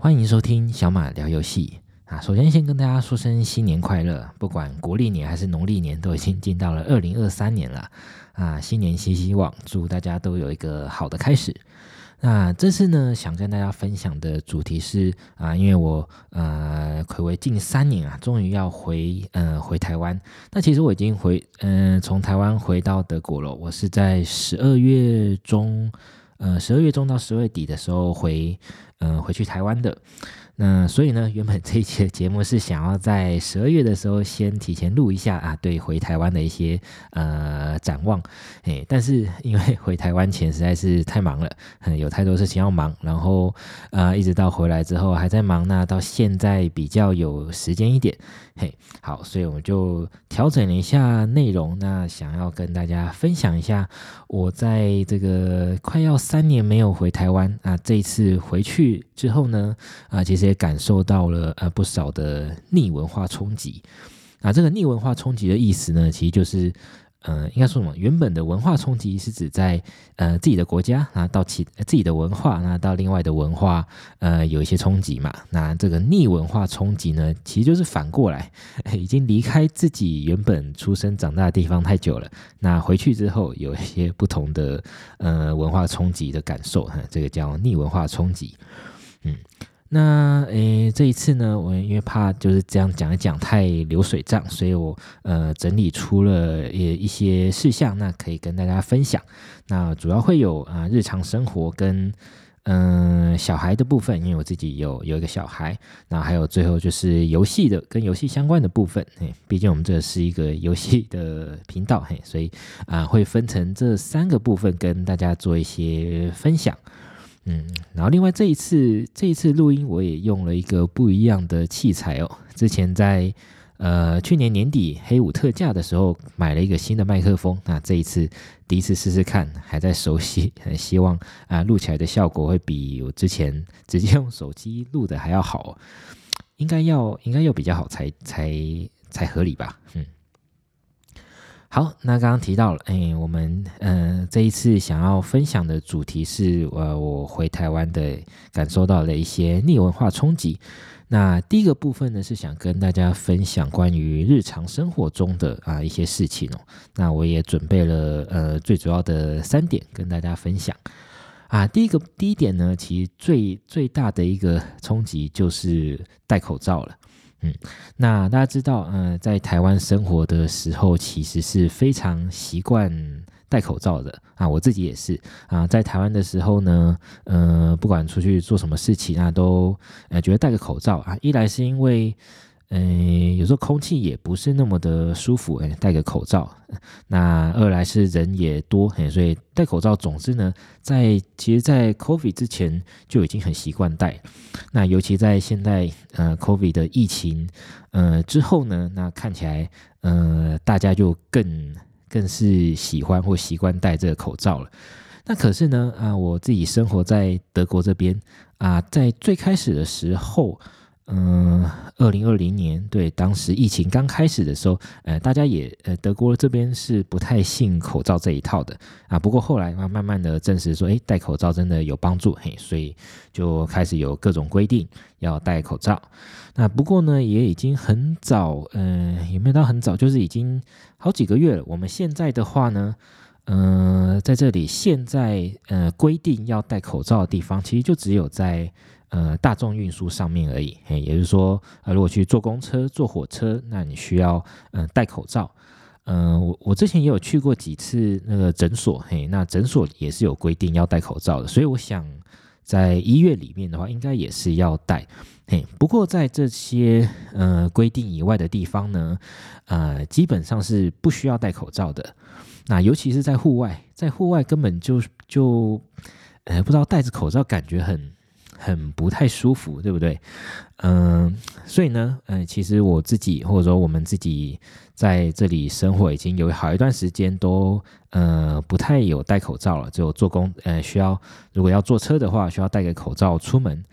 欢迎收听小马聊游戏啊！首先先跟大家说声新年快乐，不管国历年还是农历年，都已经进到了二零二三年了啊！新年新希望，祝大家都有一个好的开始。那这次呢，想跟大家分享的主题是啊，因为我呃睽违近三年啊，终于要回呃回台湾。那其实我已经回嗯、呃、从台湾回到德国了，我是在十二月中。呃，十二月中到十二月底的时候回，嗯，回去台湾的。那所以呢，原本这一期的节目是想要在十二月的时候先提前录一下啊，对回台湾的一些呃展望，哎，但是因为回台湾前实在是太忙了，有太多事情要忙，然后呃一直到回来之后还在忙，那到现在比较有时间一点，嘿，好，所以我们就调整了一下内容，那想要跟大家分享一下我在这个快要三年没有回台湾啊，这一次回去之后呢，啊，其实。也感受到了呃不少的逆文化冲击，啊，这个逆文化冲击的意思呢，其实就是呃应该说什么？原本的文化冲击是指在呃自己的国家啊到其自己的文化，那到另外的文化呃有一些冲击嘛。那这个逆文化冲击呢，其实就是反过来，已经离开自己原本出生长大的地方太久了，那回去之后有一些不同的呃文化冲击的感受，哈，这个叫逆文化冲击，嗯。那诶，这一次呢，我因为怕就是这样讲一讲太流水账，所以我呃整理出了一一些事项，那可以跟大家分享。那主要会有啊日常生活跟嗯、小孩的部分，因为我自己有有一个小孩，那还有最后就是游戏的跟游戏相关的部分。嘿，毕竟我们这是一个游戏的频道，嘿，所以啊会分成这三个部分跟大家做一些分享。嗯，然后另外这一次这一次录音，我也用了一个不一样的器材哦。之前在呃去年年底黑五特价的时候买了一个新的麦克风，那这一次第一次试试看，还在熟悉，很 希望啊录起来的效果会比我之前直接用手机录的还要好，应该要应该要比较好才才才合理吧？嗯。好，那刚刚提到了，哎，我们呃这一次想要分享的主题是，呃，我回台湾的感受到了一些逆文化冲击。那第一个部分呢，是想跟大家分享关于日常生活中的啊一些事情哦。那我也准备了呃最主要的三点跟大家分享。啊，第一个第一点呢，其实最最大的一个冲击就是戴口罩了。嗯，那大家知道，嗯，在台湾生活的时候，其实是非常习惯戴口罩的啊。我自己也是啊，在台湾的时候呢，嗯，不管出去做什么事情啊，都呃觉得戴个口罩啊，一来是因为。嗯，有时候空气也不是那么的舒服，哎，戴个口罩。那二来是人也多，哎，所以戴口罩。总之呢，在其实，在 COVID 之前就已经很习惯戴。那尤其在现在呃 COVID 的疫情呃之后呢，那看起来呃大家就更更是喜欢或习惯戴这个口罩了。那可是呢啊，我自己生活在德国这边啊，在最开始的时候。嗯，二零二零年，对，当时疫情刚开始的时候，呃，大家也，呃，德国这边是不太信口罩这一套的啊。不过后来慢，慢慢的证实说，诶，戴口罩真的有帮助，嘿，所以就开始有各种规定要戴口罩。那不过呢，也已经很早，嗯、呃，也没有到很早，就是已经好几个月了。我们现在的话呢，嗯、在这里现在，呃，规定要戴口罩的地方，其实就只有在。呃，大众运输上面而已，嘿，也就是说，呃，如果去坐公车、坐火车，那你需要嗯、戴口罩。嗯、我我之前也有去过几次那个诊所，嘿，那诊所也是有规定要戴口罩的，所以我想在医院里面的话，应该也是要戴。嘿，不过在这些呃规定以外的地方呢，呃，基本上是不需要戴口罩的。那尤其是在户外，在户外根本就就呃不知道戴着口罩感觉很。很不太舒服，对不对？嗯，所以呢，嗯，其实我自己或者说我们自己在这里生活已经有好一段时间，都呃不太有戴口罩了。就做工，呃，需要如果要坐车的话，需要戴个口罩出门。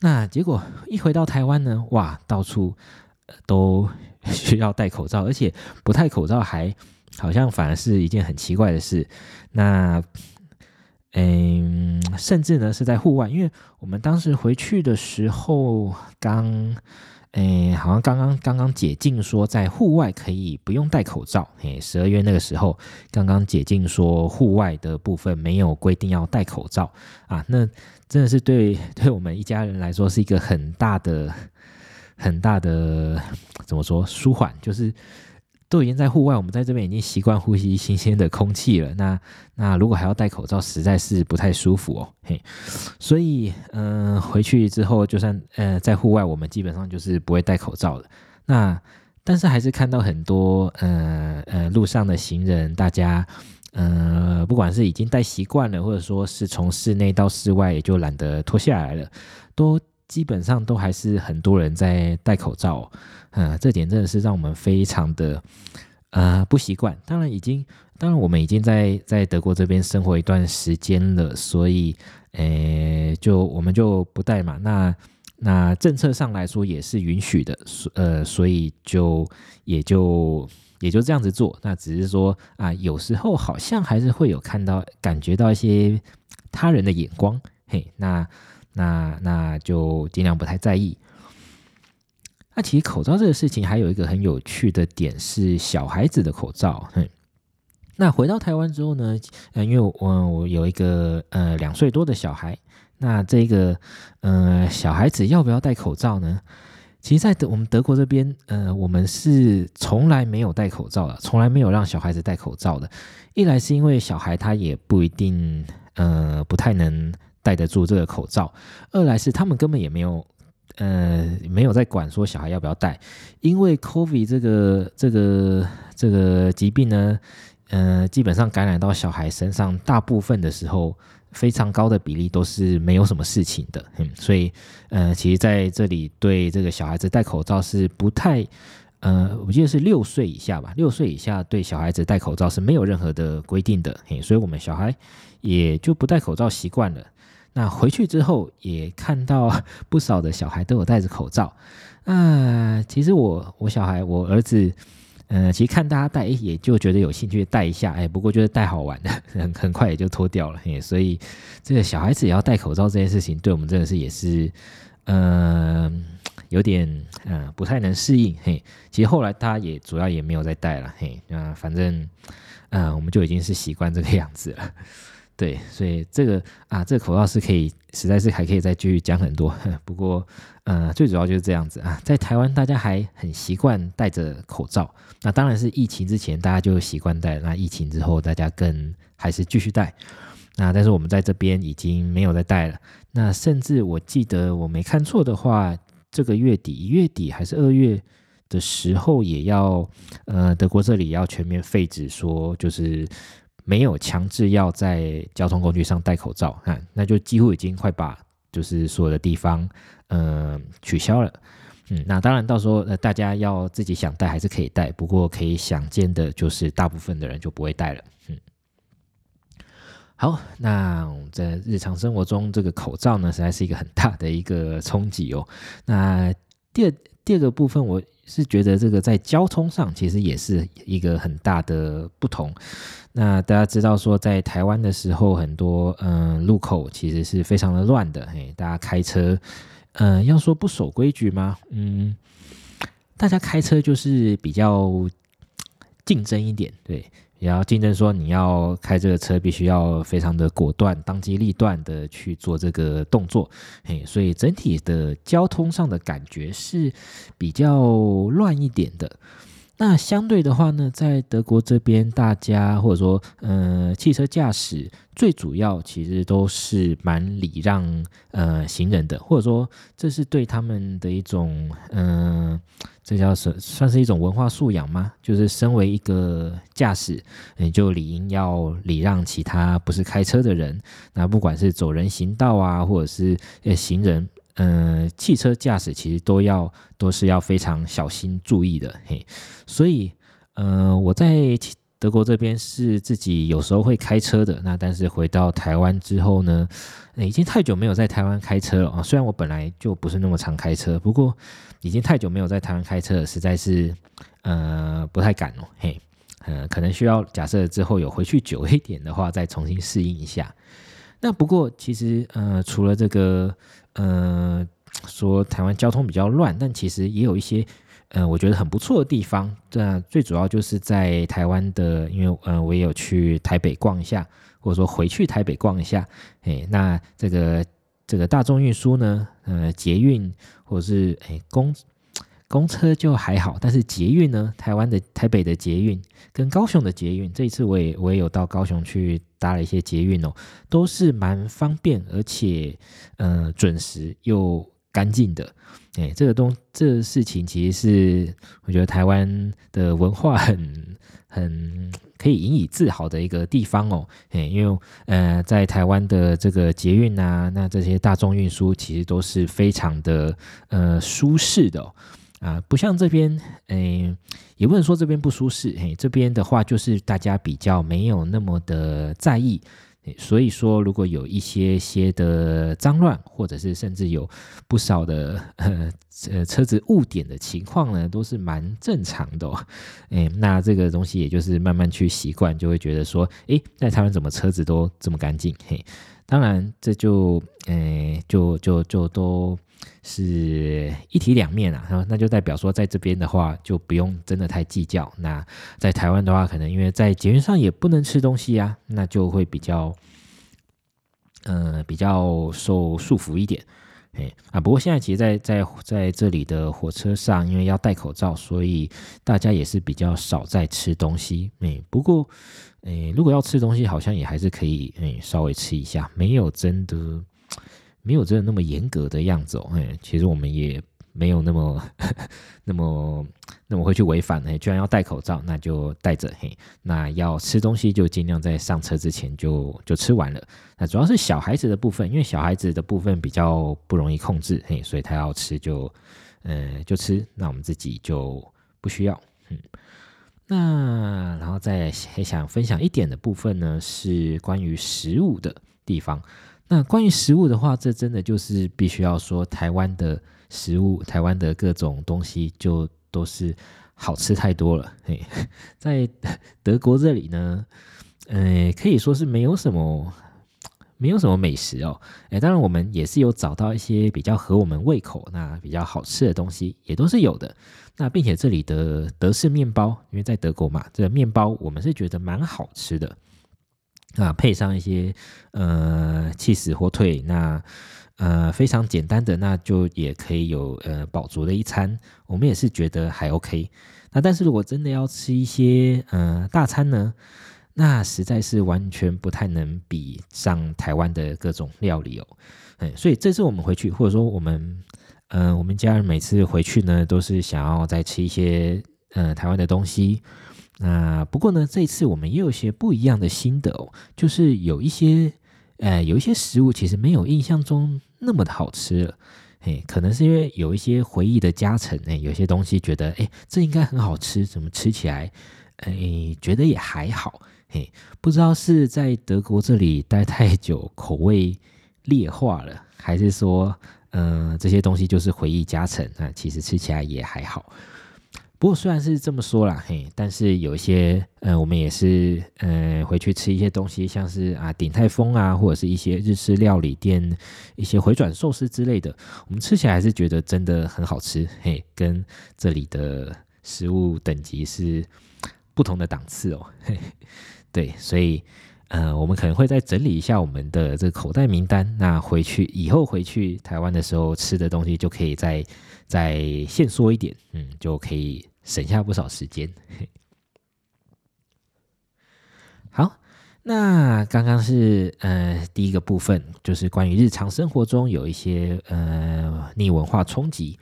那结果一回到台湾呢，哇，到处都需要戴口罩，而且不戴口罩还好像反而是一件很奇怪的事。那嗯，甚至呢是在户外，因为我们当时回去的时候刚。诶，好像刚刚刚刚解禁说在户外可以不用戴口罩。诶，十二月那个时候刚刚解禁说户外的部分没有规定要戴口罩啊，那真的是对 对我们一家人来说是一个很大的很大的怎么说舒缓，就是。都已经在户外，我们在这边已经习惯呼吸新鲜的空气了。那那如果还要戴口罩，实在是不太舒服哦。嘿，所以嗯、回去之后，就算呃在户外，我们基本上就是不会戴口罩的。那但是还是看到很多呃呃路上的行人，大家呃不管是已经戴习惯了，或者说是从室内到室外也就懒得脱下来了，都基本上都还是很多人在戴口罩。嗯，这点真的是让我们非常的呃不习惯。当然已经，当然我们已经在在德国这边生活一段时间了，所以呃，就我们就不戴嘛。那那政策上来说也是允许的，所呃，所以就也就也就这样子做。那只是说啊，有时候好像还是会有看到感觉到一些他人的眼光，嘿，那那那就尽量不太在意。那其实口罩这个事情还有一个很有趣的点是小孩子的口罩。嗯，那回到台湾之后呢，呃，因为我我有一个呃两岁多的小孩，那这个呃小孩子要不要戴口罩呢？其实，在德我们德国这边，呃，我们是从来没有戴口罩的，从来没有让小孩子戴口罩的。一来是因为小孩他也不一定呃不太能戴得住这个口罩，二来是他们根本也没有。呃，没有在管说小孩要不要戴，因为 COVID 这个这个这个疾病呢，呃，基本上感染到小孩身上，大部分的时候非常高的比例都是没有什么事情的，嗯，所以呃，其实在这里对这个小孩子戴口罩是不太，呃，我记得是六岁以下吧，六岁以下对小孩子戴口罩是没有任何的规定的，嘿，所以我们小孩也就不戴口罩习惯了。那回去之后也看到 不少的小孩都有戴着口罩，啊，其实我我小孩我儿子，嗯、其实看大家戴，也就觉得有兴趣戴一下，哎，不过就是戴好玩的，很很快也就脱掉了，嘿，所以这个小孩子也要戴口罩这件事情，对我们真的是也是，嗯、有点嗯、不太能适应，嘿，其实后来他也主要也没有再戴了，嘿，啊，反正嗯、我们就已经是习惯这个样子了。对，所以这个啊，这个口罩是可以，实在是还可以再继续讲很多。不过，呃，最主要就是这样子啊，在台湾大家还很习惯戴着口罩。那当然是疫情之前大家就习惯戴，那疫情之后大家更还是继续戴。那但是我们在这边已经没有再戴了。那甚至我记得我没看错的话，这个月底一月底还是二月的时候，也要呃德国这里要全面废止，说就是。没有强制要在交通工具上戴口罩，那那就几乎已经快把就是所有的地方嗯、取消了，嗯，那当然到时候呃大家要自己想戴还是可以戴，不过可以想见的就是大部分的人就不会戴了，嗯。好，那在日常生活中这个口罩呢，实在是一个很大的一个冲击哦。那第二第二个部分，我是觉得这个在交通上其实也是一个很大的不同。那大家知道说，在台湾的时候，很多嗯路口其实是非常的乱的，嘿，大家开车，嗯，要说不守规矩吗？嗯，大家开车就是比较竞争一点，对，也要竞争说你要开这个车，必须要非常的果断、当机立断的去做这个动作，嘿，所以整体的交通上的感觉是比较乱一点的。那相对的话呢，在德国这边，大家或者说，呃，汽车驾驶最主要其实都是蛮礼让呃行人的，或者说这是对他们的一种，嗯、这叫什算是一种文化素养吗？就是身为一个驾驶，你就理应要礼让其他不是开车的人，那不管是走人行道啊，或者是呃行人。嗯、汽车驾驶其实都要都是要非常小心注意的，嘿，所以，呃，我在德国这边是自己有时候会开车的，那但是回到台湾之后呢，已经太久没有在台湾开车了啊。虽然我本来就不是那么常开车，不过已经太久没有在台湾开车了，实在是呃不太敢哦，嘿，呃，可能需要假设之后有回去久一点的话，再重新适应一下。那不过其实呃，除了这个嗯，说台湾交通比较乱，但其实也有一些呃，我觉得很不错的地方。这最主要就是在台湾的，因为呃，我也有去台北逛一下，或者说回去台北逛一下。哎，那这个这个大众运输呢，呃，捷运或者是哎公。公车就还好，但是捷运呢？台湾的台北的捷运跟高雄的捷运，这一次我也我也有到高雄去搭了一些捷运哦，都是蛮方便，而且呃准时又干净的。哎，这个东这个事情其实是我觉得台湾的文化很 很可以引以自豪的一个地方哦。哎，因为呃在台湾的这个捷运啊，那这些大众运输其实都是非常的呃舒适的哦。啊，不像这边，诶，也不能说这边不舒适，嘿，这边的话就是大家比较没有那么的在意，所以说如果有一些些的脏乱，或者是甚至有不少的呃呃车子误点的情况呢，都是蛮正常的哦，诶，那这个东西也就是慢慢去习惯，就会觉得说，诶，在台湾怎么车子都这么干净，嘿，当然这就，诶，就就就都。是一体两面啊，那就代表说，在这边的话就不用真的太计较。那在台湾的话，可能因为在捷运上也不能吃东西啊，那就会比较，呃，比较受束缚一点。哎啊，不过现在其实在，在在在这里的火车上，因为要戴口罩，所以大家也是比较少在吃东西。哎，不过，哎，如果要吃东西，好像也还是可以，哎，稍微吃一下，没有真的。没有真的那么严格的样子哦，哎，其实我们也没有那么 那么那么会去违反，哎，居然要戴口罩，那就戴着，嘿，那要吃东西就尽量在上车之前就就吃完了。那主要是小孩子的部分，因为小孩子的部分比较不容易控制，嘿，所以他要吃就，嗯，就吃，那我们自己就不需要，嗯，那然后再想分享一点的部分呢，是关于食物的地方。那关于食物的话，这真的就是必须要说，台湾的食物，台湾的各种东西就都是好吃太多了。嘿，在德国这里呢，呃，可以说是没有什么，没有什么美食哦。哎，当然我们也是有找到一些比较合我们胃口、那比较好吃的东西，也都是有的。那并且这里的德式面包，因为在德国嘛，这个面包我们是觉得蛮好吃的。啊，配上一些呃起司火腿，那呃非常简单的，那就也可以有呃饱足的一餐。我们也是觉得还 OK。那但是如果真的要吃一些呃大餐呢，那实在是完全不太能比上台湾的各种料理哦。嗯，所以这次我们回去，或者说我们嗯、呃、我们家人每次回去呢，都是想要再吃一些呃台湾的东西。那不过呢，这次我们也有些不一样的心得哦，就是有一些，呃，有一些食物其实没有印象中那么的好吃了，嘿，可能是因为有一些回忆的加成，哎，有些东西觉得，哎，这应该很好吃，怎么吃起来，哎，觉得也还好，嘿，不知道是在德国这里待太久，口味劣化了，还是说，嗯、这些东西就是回忆加成，那其实吃起来也还好。不过虽然是这么说啦，嘿，但是有一些，呃，我们也是，呃，回去吃一些东西，像是啊，鼎泰丰啊，或者是一些日式料理店，一些回转寿司之类的，我们吃起来还是觉得真的很好吃，嘿，跟这里的食物等级是不同的档次哦，嘿，对，所以，呃，我们可能会再整理一下我们的这个口袋名单，那回去以后回去台湾的时候吃的东西就可以再再限缩一点，嗯，就可以。省下不少时间。好，那刚刚是呃第一个部分，就是关于日常生活中有一些呃逆文化冲击。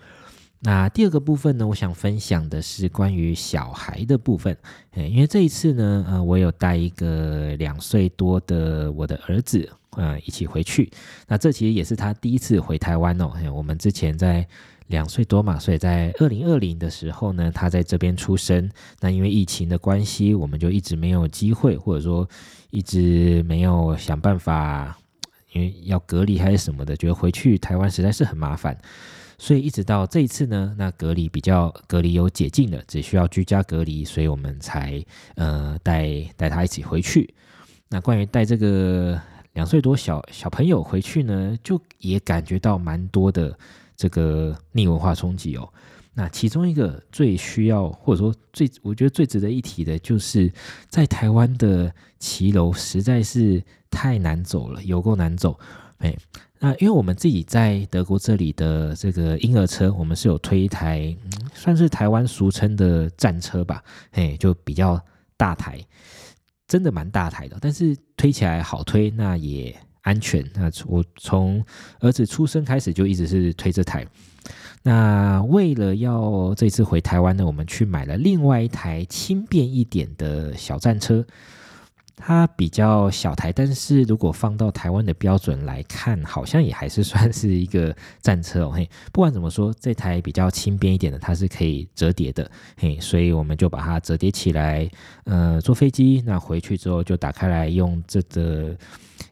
那第二个部分呢，我想分享的是关于小孩的部分。因为这一次呢，呃，我有带一个两岁多的我的儿子，呃，一起回去。那这其实也是他第一次回台湾哦。我们之前在。两岁多嘛，所以在二零二零的时候呢，他在这边出生。那因为疫情的关系，我们就一直没有机会，或者说一直没有想办法，因为要隔离还是什么的，觉得回去台湾实在是很麻烦。所以一直到这一次呢，那隔离比较隔离有解禁了，只需要居家隔离，所以我们才呃带带他一起回去。那关于带这个两岁多小小朋友回去呢，就也感觉到蛮多的这个逆文化冲击哦。那其中一个最需要，或者说最我觉得最值得一提的，就是在台湾的骑楼实在是太难走了，有够难走。哎，那因为我们自己在德国这里的这个婴儿车，我们是有推一台，算是台湾俗称的战车吧，哎，就比较大台。真的蛮大台的，但是推起来好推，那也安全。那我从儿子出生开始就一直是推这台。那为了要这次回台湾呢，我们去买了另外一台轻便一点的小战车。它比较小台，但是如果放到台湾的标准来看，好像也还是算是一个战车哦。嘿，不管怎么说，这台比较轻便一点的，它是可以折叠的。嘿，所以我们就把它折叠起来，呃，坐飞机，那回去之后就打开来用这个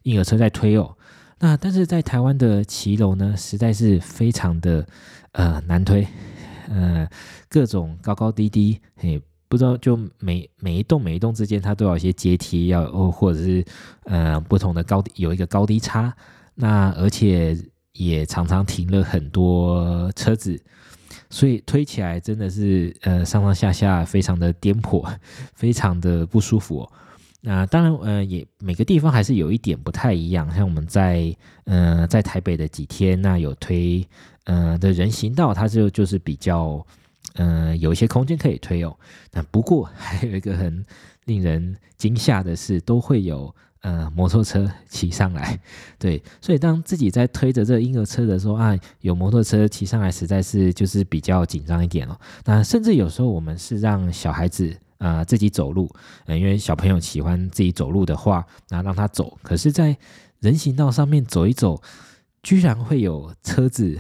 婴儿车在推哦。那但是在台湾的骑楼呢，实在是非常的呃难推，呃，各种高高低低，嘿。不知道，就每每一栋每一栋之间，它都有一些阶梯，要哦，或者是呃不同的高低，有一个高低差。那而且也常常停了很多车子，所以推起来真的是呃上上下下非常的颠簸，非常的不舒服。那当然呃也每个地方还是有一点不太一样，像我们在呃在台北的几天，那有推呃的人行道，它就就是比较。嗯、有一些空间可以推哦。那不过 还有一个很令人惊吓的是，都会有呃摩托车骑上来。对，所以当自己在推着这婴儿车的时候啊，有摩托车骑上来，实在是就是比较紧张一点哦。那甚至有时候我们是让小孩子啊、自己走路，呃，因为小朋友喜欢自己走路的话，那让他走。可是，在人行道上面走一走，居然会有车子、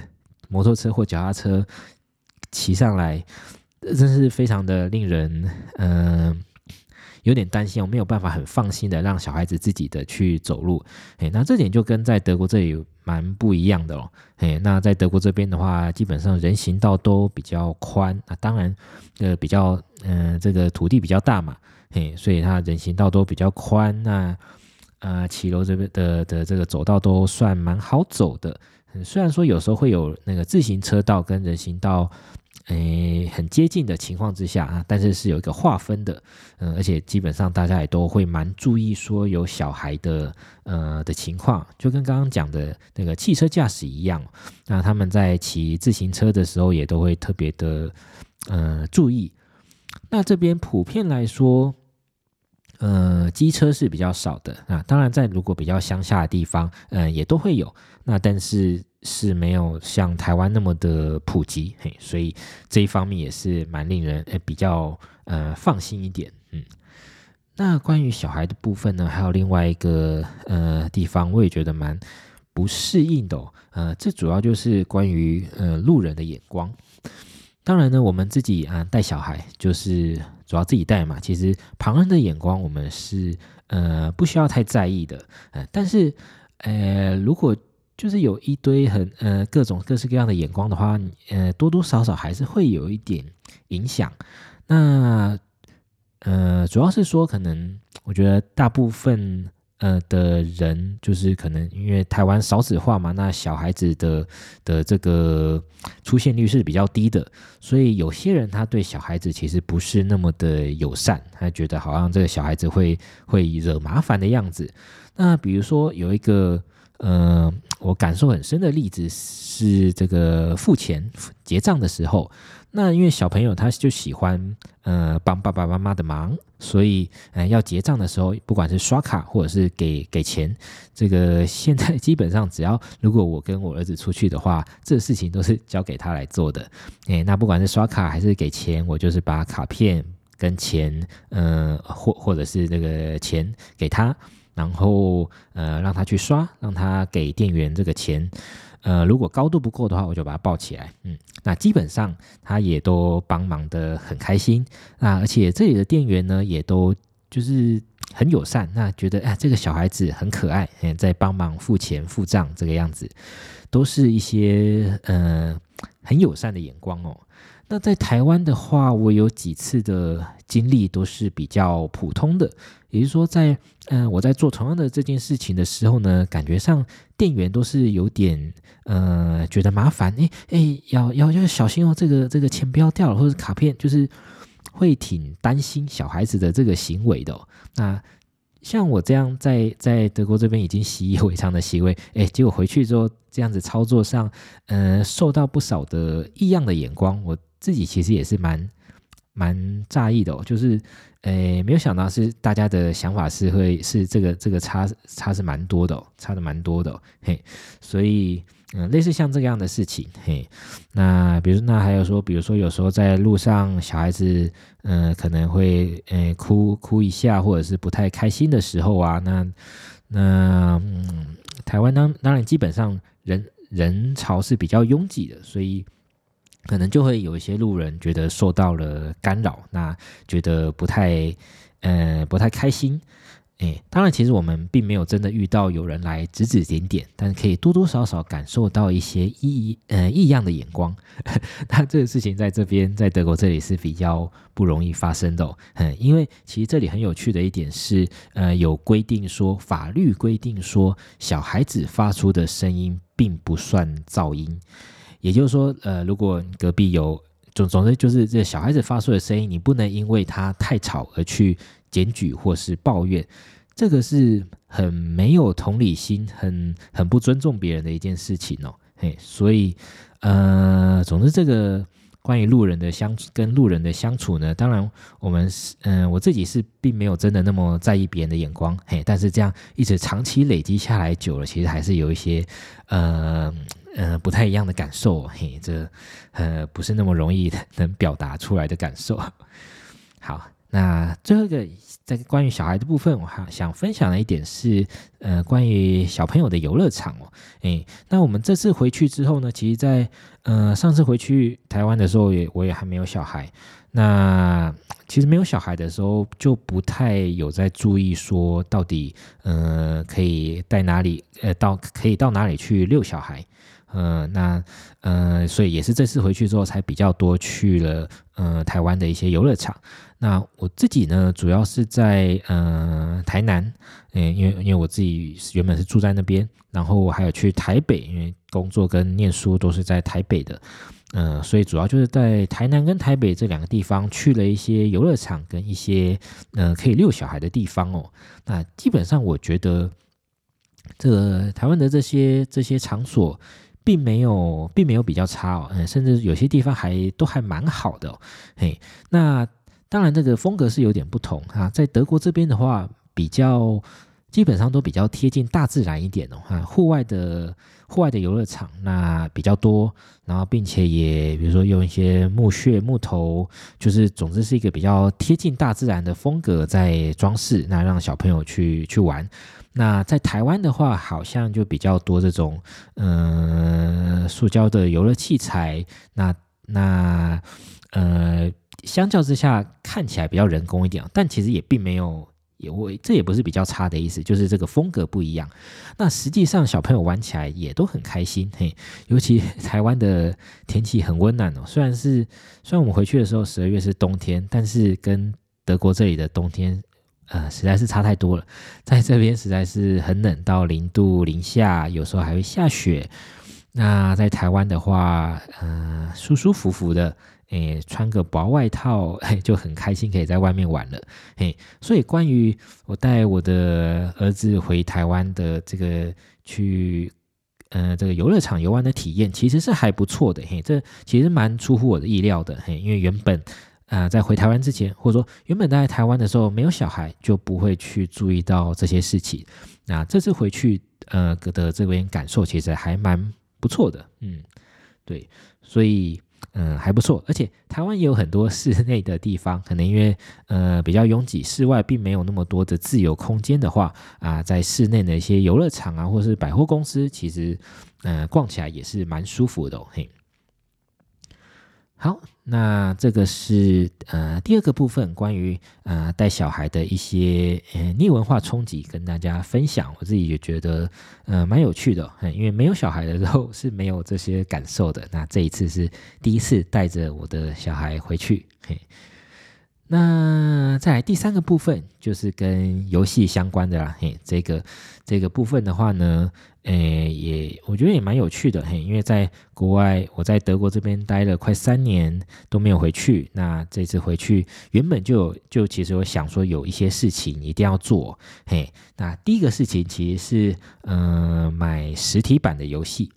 摩托车或脚踏车。骑上来，真是非常的令人嗯、有点担心，我没有办法很放心的让小孩子自己的去走路。哎，那这点就跟在德国这里蛮不一样的哦。哎，那在德国这边的话，基本上人行道都比较宽，啊当然呃比较嗯、呃、这个土地比较大嘛，嘿，所以它人行道都比较宽。那呃骑楼这边的的，的这个走道都算蛮好走的。虽然说有时候会有那个自行车道跟人行道。诶，很接近的情况之下啊，但是是有一个划分的，嗯，而且基本上大家也都会蛮注意说有小孩的呃的情况，就跟刚刚讲的那个汽车驾驶一样，那他们在骑自行车的时候也都会特别的呃注意。那这边普遍来说，呃，机车是比较少的啊，当然在如果比较乡下的地方，嗯、呃，也都会有，那但是。是没有像台湾那么的普及，嘿，所以这一方面也是蛮令人诶比较呃放心一点，嗯。那关于小孩的部分呢，还有另外一个呃地方，我也觉得蛮不适应的哦，呃，这主要就是关于呃路人的眼光。当然呢，我们自己啊带小孩，就是主要自己带嘛，其实旁人的眼光我们是呃不需要太在意的，呃，但是呃如果就是有一堆很呃各种各式各样的眼光的话，呃多多少少还是会有一点影响。那呃主要是说，可能我觉得大部分呃的人，就是可能因为台湾少子化嘛，那小孩子的的这个出现率是比较低的，所以有些人他对小孩子其实不是那么的友善，他觉得好像这个小孩子会会惹麻烦的样子。那比如说有一个。呃，我感受很深的例子是这个付钱结账的时候，那因为小朋友他就喜欢呃帮爸爸妈妈的忙，所以呃要结账的时候，不管是刷卡或者是给给钱，这个现在基本上只要如果我跟我儿子出去的话，这事情都是交给他来做的。诶，那不管是刷卡还是给钱，我就是把卡片跟钱，呃或或者是那个钱给他。然后呃让他去刷，让他给店员这个钱，呃如果高度不够的话，我就把他抱起来，嗯，那基本上他也都帮忙得很开心，那而且这里的店员呢也都就是很友善，那觉得哎这个小孩子很可爱，在帮忙付钱付账这个样子，都是一些呃很友善的眼光哦。那在台湾的话，我有几次的经历都是比较普通的，也就是说在，嗯我在做同样的这件事情的时候呢，感觉上店员都是有点呃觉得麻烦，诶诶，要要要小心哦，这个这个钱不要掉了，或者卡片就是会挺担心小孩子的这个行为的。那像我这样在在德国这边已经习以为常的行为，诶，结果回去之后这样子操作上，呃，受到不少的异样的眼光，我。自己其实也是蛮蛮讶异的哦，就是，诶，没有想到是大家的想法是会是这个这个差差是蛮多的哦，差的蛮多的哦，嘿，所以嗯，类似像这样的事情，嘿，那比如那还有说，比如说有时候在路上小孩子，嗯，可能会诶哭哭一下，或者是不太开心的时候啊，那那嗯，台湾当当然基本上人人潮是比较拥挤的，所以。可能就会有一些路人觉得受到了干扰，那觉得不太，呃，不太开心。诶，当然，其实我们并没有真的遇到有人来指指点点，但可以多多少少感受到一些异呃异样的眼光。那这个事情在这边，在德国这里是比较不容易发生的哦。嗯，因为其实这里很有趣的一点是，呃，有规定说，法律规定说，小孩子发出的声音并不算噪音。也就是说，呃，如果隔壁有总总之就是这小孩子发出的声音，你不能因为他太吵而去检举或是抱怨，这个是很没有同理心、很很不尊重别人的一件事情哦。嘿，所以，呃，总之这个关于路人的相处跟路人的相处呢，当然我们是，嗯、我自己是并没有真的那么在意别人的眼光，嘿，但是这样一直长期累积下来久了，其实还是有一些，呃。呃，不太一样的感受，嘿，这呃不是那么容易能表达出来的感受。好，那最后一个在关于小孩的部分，我还想分享的一点是，呃，关于小朋友的游乐场哦，哎，那我们这次回去之后呢，其实在呃上次回去台湾的时候也，我也还没有小孩。那其实没有小孩的时候，就不太有在注意说到底，呃，可以带哪里，呃，到可以到哪里去遛小孩。呃，那呃，所以也是这次回去之后才比较多去了呃台湾的一些游乐场。那我自己呢，主要是在呃台南，嗯、因为因为我自己原本是住在那边，然后还有去台北，因为工作跟念书都是在台北的，呃，所以主要就是在台南跟台北这两个地方去了一些游乐场跟一些呃可以遛小孩的地方哦。那基本上我觉得这个台湾的这些这些场所。并没有，并没有比较差哦，嗯，甚至有些地方还都还蛮好的，嘿，那当然这个风格是有点不同啊，在德国这边的话，比较基本上都比较贴近大自然一点哦，哈，户外的户外的游乐场那比较多，然后并且也比如说用一些木屑木头，就是总之是一个比较贴近大自然的风格在装饰，那让小朋友去去玩。那在台湾的话，好像就比较多这种，嗯、塑胶的游乐器材。那那呃，相较之下看起来比较人工一点，但其实也并没有，也我这也不是比较差的意思，就是这个风格不一样。那实际上小朋友玩起来也都很开心，嘿，尤其 台湾的天气很温暖哦。虽然是虽然我们回去的时候十二月是冬天，但是跟德国这里的冬天。呃，实在是差太多了，在这边实在是很冷，到零度零下，有时候还会下雪。那在台湾的话，呃，舒舒服服的，诶，穿个薄外套，诶，就很开心，可以在外面玩了。嘿，所以关于我带我的儿子回台湾的这个去，呃，这个游乐场游玩的体验，其实是还不错的。嘿，这其实蛮出乎我的意料的。嘿，因为原本。啊、在回台湾之前，或者说原本在台湾的时候没有小孩，就不会去注意到这些事情。那这次回去，呃，的这边感受其实还蛮不错的，嗯，对，所以嗯、还不错。而且台湾也有很多室内的地方，可能因为呃比较拥挤，室外并没有那么多的自由空间的话，啊、在室内的一些游乐场啊，或是百货公司，其实呃逛起来也是蛮舒服的，哦，嘿。好，那这个是呃第二个部分，关于呃带小孩的一些呃逆文化冲击，跟大家分享。我自己也觉得呃蛮有趣的，因为没有小孩的时候是没有这些感受的。那这一次是第一次带着我的小孩回去。嘿，那再来第三个部分就是跟游戏相关的啦。嘿，这个这个部分的话呢。诶，也我觉得也蛮有趣的嘿，因为在国外，我在德国这边待了快三年都没有回去。那这次回去，原本就有就其实我想说有一些事情一定要做嘿。那第一个事情其实是嗯、呃、买实体版的游戏。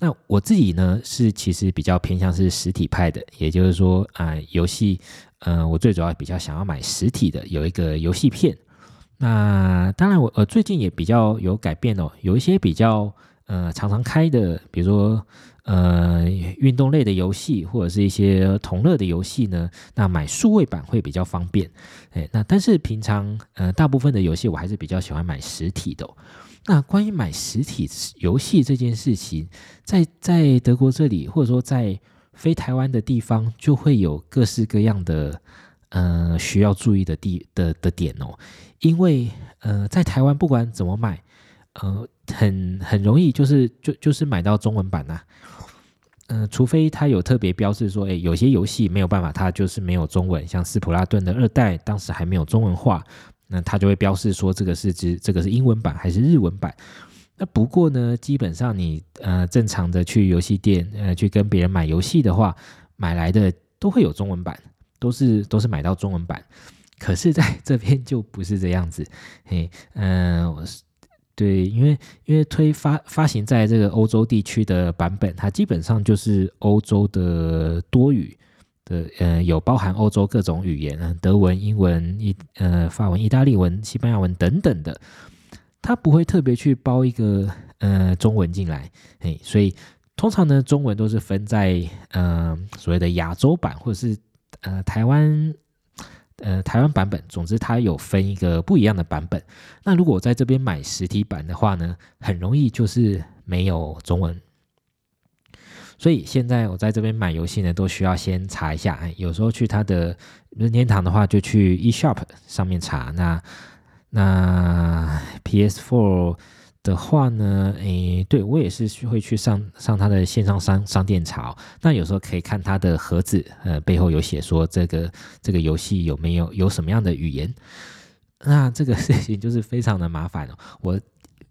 那我自己呢是其实比较偏向是实体派的，也就是说啊、游戏嗯、我最主要比较想要买实体的，有一个游戏片。那当然我，我呃最近也比较有改变哦，有一些比较呃常常开的，比如说呃运动类的游戏，或者是一些同乐的游戏呢，那买数位版会比较方便。哎，那但是平常呃大部分的游戏我还是比较喜欢买实体的。那关于买实体游戏这件事情，在在德国这里，或者说在非台湾的地方，就会有各式各样的呃需要注意的地的的点哦。因为呃，在台湾不管怎么买，呃，很很容易就是就就是买到中文版呐、啊，呃，除非它有特别标示说，诶，有些游戏没有办法，它就是没有中文，像斯普拉顿的二代当时还没有中文化，那它就会标示说这个是指这个是英文版还是日文版。那不过呢，基本上你呃正常的去游戏店呃去跟别人买游戏的话，买来的都会有中文版，都是都是买到中文版。可是在这边就不是这样子，嘿，嗯、我是对，因为因为推发发行在这个欧洲地区的版本，它基本上就是欧洲的多语的，呃，有包含欧洲各种语言，德文、英文、意呃法文、意大利文、西班牙文等等的，它不会特别去包一个呃中文进来，嘿，所以通常呢，中文都是分在嗯、呃、所谓的亚洲版或者是呃台湾。呃，台湾版本，总之它有分一个不一样的版本。那如果我在这边买实体版的话呢，很容易就是没有中文。所以现在我在这边买游戏呢，都需要先查一下。有时候去它的任天堂的话，就去 eShop 上面查。那那 PS4。的话呢，诶，对我也是会去上上他的线上商商店查，那有时候可以看他的盒子，呃，背后有写说这个这个游戏有没有有什么样的语言，那这个 事情就是非常的麻烦哦。我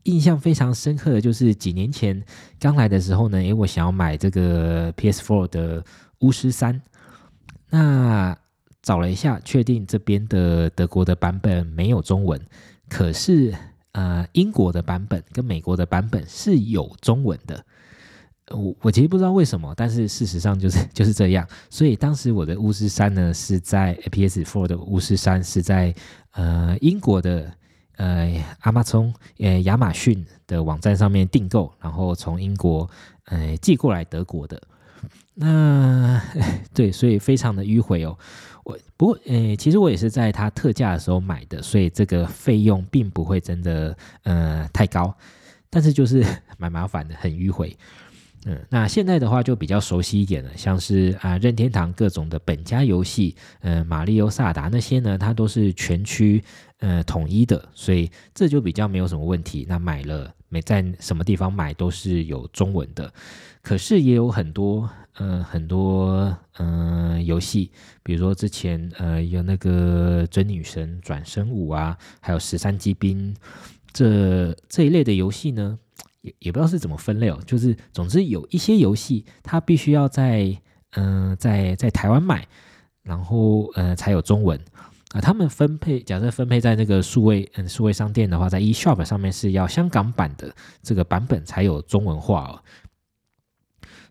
印象非常深刻的就是几年前刚来的时候呢，诶，我想要买这个 PS4 的巫师三，那找了一下，确定这边的德国的版本没有中文，可是。呃，英国的版本跟美国的版本是有中文的，我我其实不知道为什么，但是事实上就是 就是这样。所以当时我的巫师三呢是在 PS4 的巫师三是在呃英国的呃阿马逊呃亚马逊的网站上面订购，然后从英国呃寄过来德国的。那 对，所以非常的迂回哦。不过，诶，其实我也是在它特价的时候买的，所以这个费用并不会真的，呃，太高，但是就是 蛮麻烦的，很迂回。嗯，那现在的话就比较熟悉一点了，像是啊任天堂各种的本家游戏，呃，马里奥、萨达那些呢，它都是全区呃统一的，所以这就比较没有什么问题。那买了没在什么地方买都是有中文的，可是也有很多。呃，很多嗯、游戏，比如说之前呃有那个真女神转生五啊，还有十三机兵这这一类的游戏呢，也也不知道是怎么分类哦，就是总之有一些游戏它必须要在嗯、在在台湾买，然后呃才有中文啊，他们分配假设分配在那个数位嗯数位商店的话，在 eShop 上面是要香港版的这个版本才有中文化哦。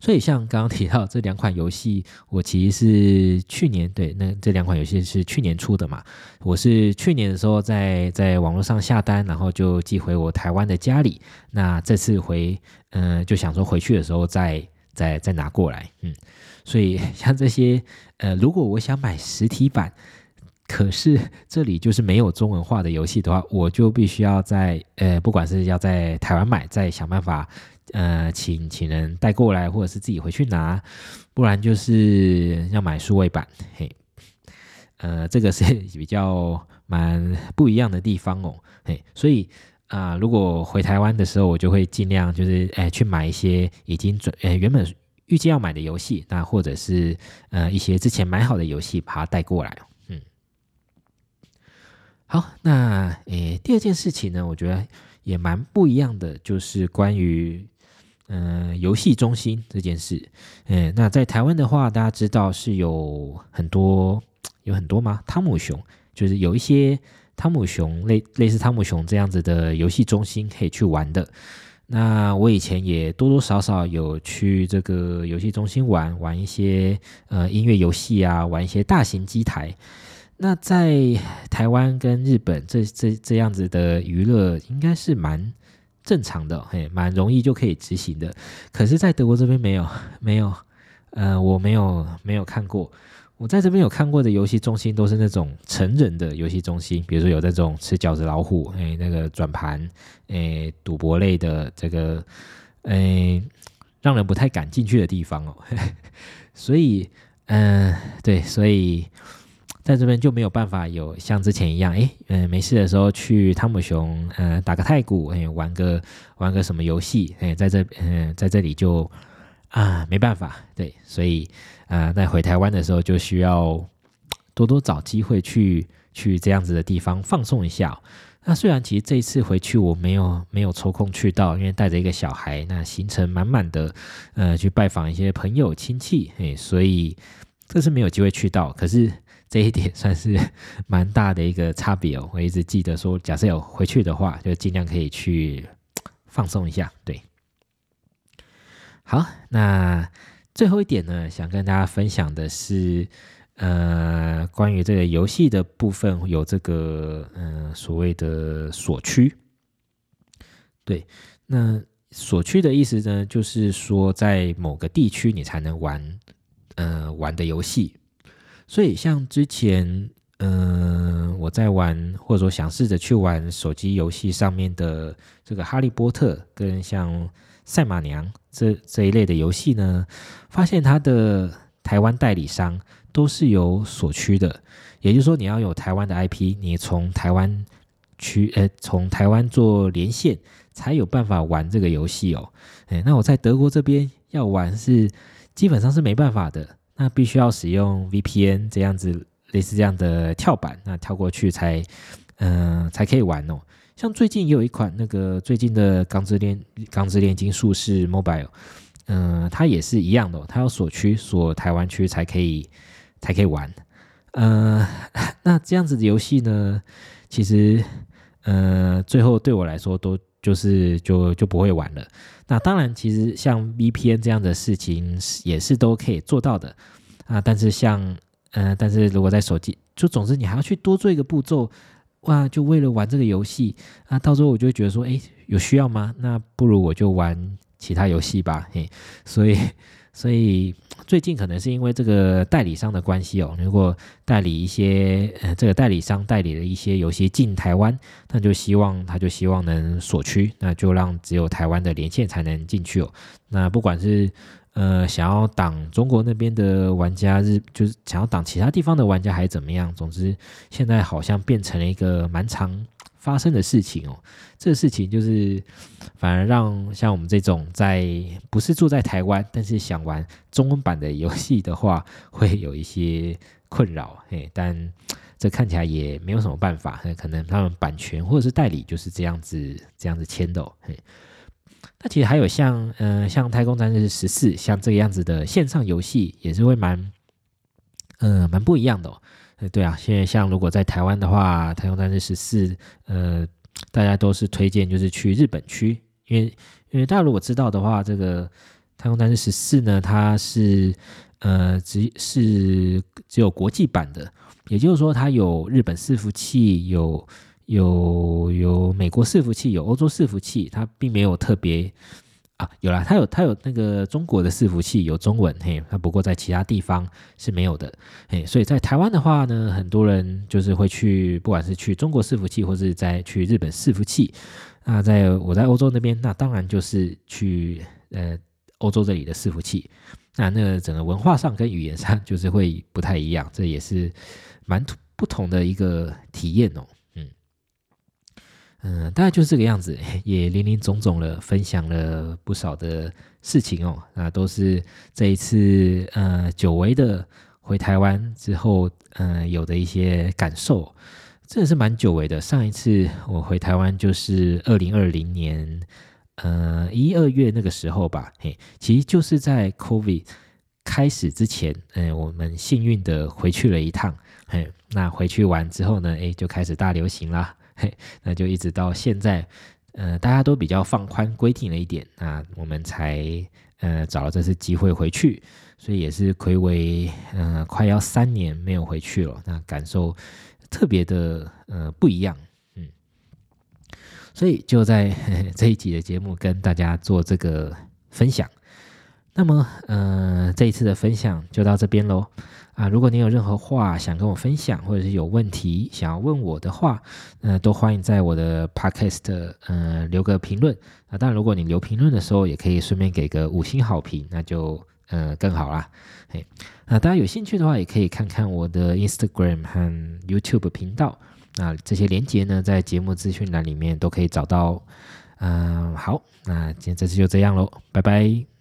所以像刚刚提到这两款游戏，我其实是去年对，那这两款游戏是去年出的嘛。我是去年的时候在在网络上下单，然后就寄回我台湾的家里。那这次回，嗯、就想说回去的时候再再再拿过来，嗯。所以像这些，呃，如果我想买实体版，可是这里就是没有中文化的游戏的话，我就必须要在呃，不管是要在台湾买，再想办法呃，请请人带过来，或者是自己回去拿，不然就是要买数位版。嘿，呃，这个是比较蛮不一样的地方哦。嘿，所以啊、如果回台湾的时候，我就会尽量就是哎去买一些已经准呃原本。预计要买的游戏，那或者是呃一些之前买好的游戏，把它带过来。嗯，好，那诶第二件事情呢，我觉得也蛮不一样的，就是关于嗯、游戏中心这件事。嗯，那在台湾的话，大家知道是有很多有很多吗？汤姆熊就是有一些汤姆熊类类似汤姆熊这样子的游戏中心可以去玩的。那我以前也多多少少有去这个游戏中心玩玩一些呃音乐游戏啊，玩一些大型机台。那在台湾跟日本这这这样子的娱乐应该是蛮正常的，嘿，蛮容易就可以执行的。可是，在德国这边没有 没有，呃，我没有没有看过。我在这边有看过的游戏中心都是那种成人的游戏中心，比如说有那种吃饺子老虎，哎，那个转盘，哎，赌博类的这个，哎，让人不太敢进去的地方哦。所以，嗯、对，所以在这边就没有办法有像之前一样，哎，嗯、没事的时候去汤姆熊，嗯、打个太鼓，哎，玩个玩个什么游戏，哎，在这，嗯、在这里就啊，没办法，对，所以。啊，在回台湾的时候就需要多多找机会去去这样子的地方放松一下。那虽然其实这一次回去我没有没有抽空去到，因为带着一个小孩，那行程满满的，呃，去拜访一些朋友亲戚，嘿，所以这是没有机会去到。可是这一点算是 蛮大的一个差别哦。我一直记得说，假设有回去的话，就尽量可以去放松一下。对，好，那。最后一点呢，想跟大家分享的是，呃，关于这个游戏的部分，有这个，呃，所谓的锁区。对，那锁区的意思呢，就是说在某个地区你才能玩，呃，玩的游戏。所以像之前，嗯、我在玩，或者说想试着去玩手机游戏上面的这个《哈利波特》，跟像。赛马娘这这一类的游戏呢，发现它的台湾代理商都是有所区的，也就是说你要有台湾的 IP，你从台湾区呃从台湾做连线才有办法玩这个游戏哦。哎，那我在德国这边要玩是基本上是没办法的，那必须要使用 VPN 这样子类似这样的跳板，那跳过去才嗯、才可以玩哦。像最近也有一款那个最近的《钢之炼钢之炼金术士 Mobile》，嗯，它也是一样的，它要锁区锁台湾区才可以才可以玩。嗯，那这样子的游戏呢，其实，嗯，最后对我来说都就是就就不会玩了。那当然，其实像 VPN 这样的事情也是都可以做到的啊。但是像，嗯，但是如果在手机，就总之你还要去多做一个步骤。哇，就为了玩这个游戏啊，到时候我就觉得说，哎，有需要吗？那不如我就玩其他游戏吧。嘿，所以，所以最近可能是因为这个代理商的关系哦，如果代理一些，呃，这个代理商代理的一些游戏进台湾，那就希望他就希望能锁区，那就让只有台湾的连线才能进去哦。那不管是。呃，想要挡中国那边的玩家，日就是想要挡其他地方的玩家，还是怎么样？总之，现在好像变成了一个蛮长发生的事情哦。这个事情就是，反而让像我们这种在不是住在台湾，但是想玩中文版的游戏的话，会有一些困扰。嘿，但这看起来也没有什么办法，可能他们版权或者是代理就是这样子这样子签的哦。嘿。那其实还有像，嗯、呃，像《太空战士十四》像这个样子的线上游戏，也是会蛮，嗯，蛮不一样的哦。对啊，现在像如果在台湾的话，《太空战士十四》，呃，大家都是推荐就是去日本区，因为因为大家如果知道的话，这个《太空战士十四》呢，它是呃只是只有国际版的，也就是说它有日本伺服器有。有有美国伺服器，有欧洲伺服器，它并没有特别啊，有啦，它有它有那个中国的伺服器有中文，嘿，那不过在其他地方是没有的，嘿，所以在台湾的话呢，很多人就是会去，不管是去中国伺服器，或是在去日本伺服器，那在我在欧洲那边，那当然就是去呃欧洲这里的伺服器，那那个整个文化上跟语言上就是会不太一样，这也是蛮不同的一个体验哦。嗯，大概就是这个样子，也林林总总的分享了不少的事情哦。那都是这一次呃久违的回台湾之后，嗯、呃，有的一些感受，真的是蛮久违的。上一次我回台湾就是二零二零年，呃一二月那个时候吧，嘿，其实就是在 COVID 开始之前，嗯，我们幸运的回去了一趟，嘿，那回去完之后呢，哎，就开始大流行啦。那就一直到现在，呃，大家都比较放宽规定了一点，那我们才呃找了这次机会回去，所以也是睽违呃快要三年没有回去了，那感受特别的呃不一样，嗯，所以就在 这一集的节目跟大家做这个分享，那么呃这一次的分享就到这边喽。啊，如果你有任何话想跟我分享，或者是有问题想要问我的话，呃，都欢迎在我的 podcast 呃留个评论。啊，当然，如果你留评论的时候，也可以顺便给个五星好评，那就呃更好啦。嘿，那大家有兴趣的话，也可以看看我的 Instagram 和 YouTube 频道。那这些连接呢，在节目资讯栏里面都可以找到。嗯、好，那今天这次就这样喽，拜拜。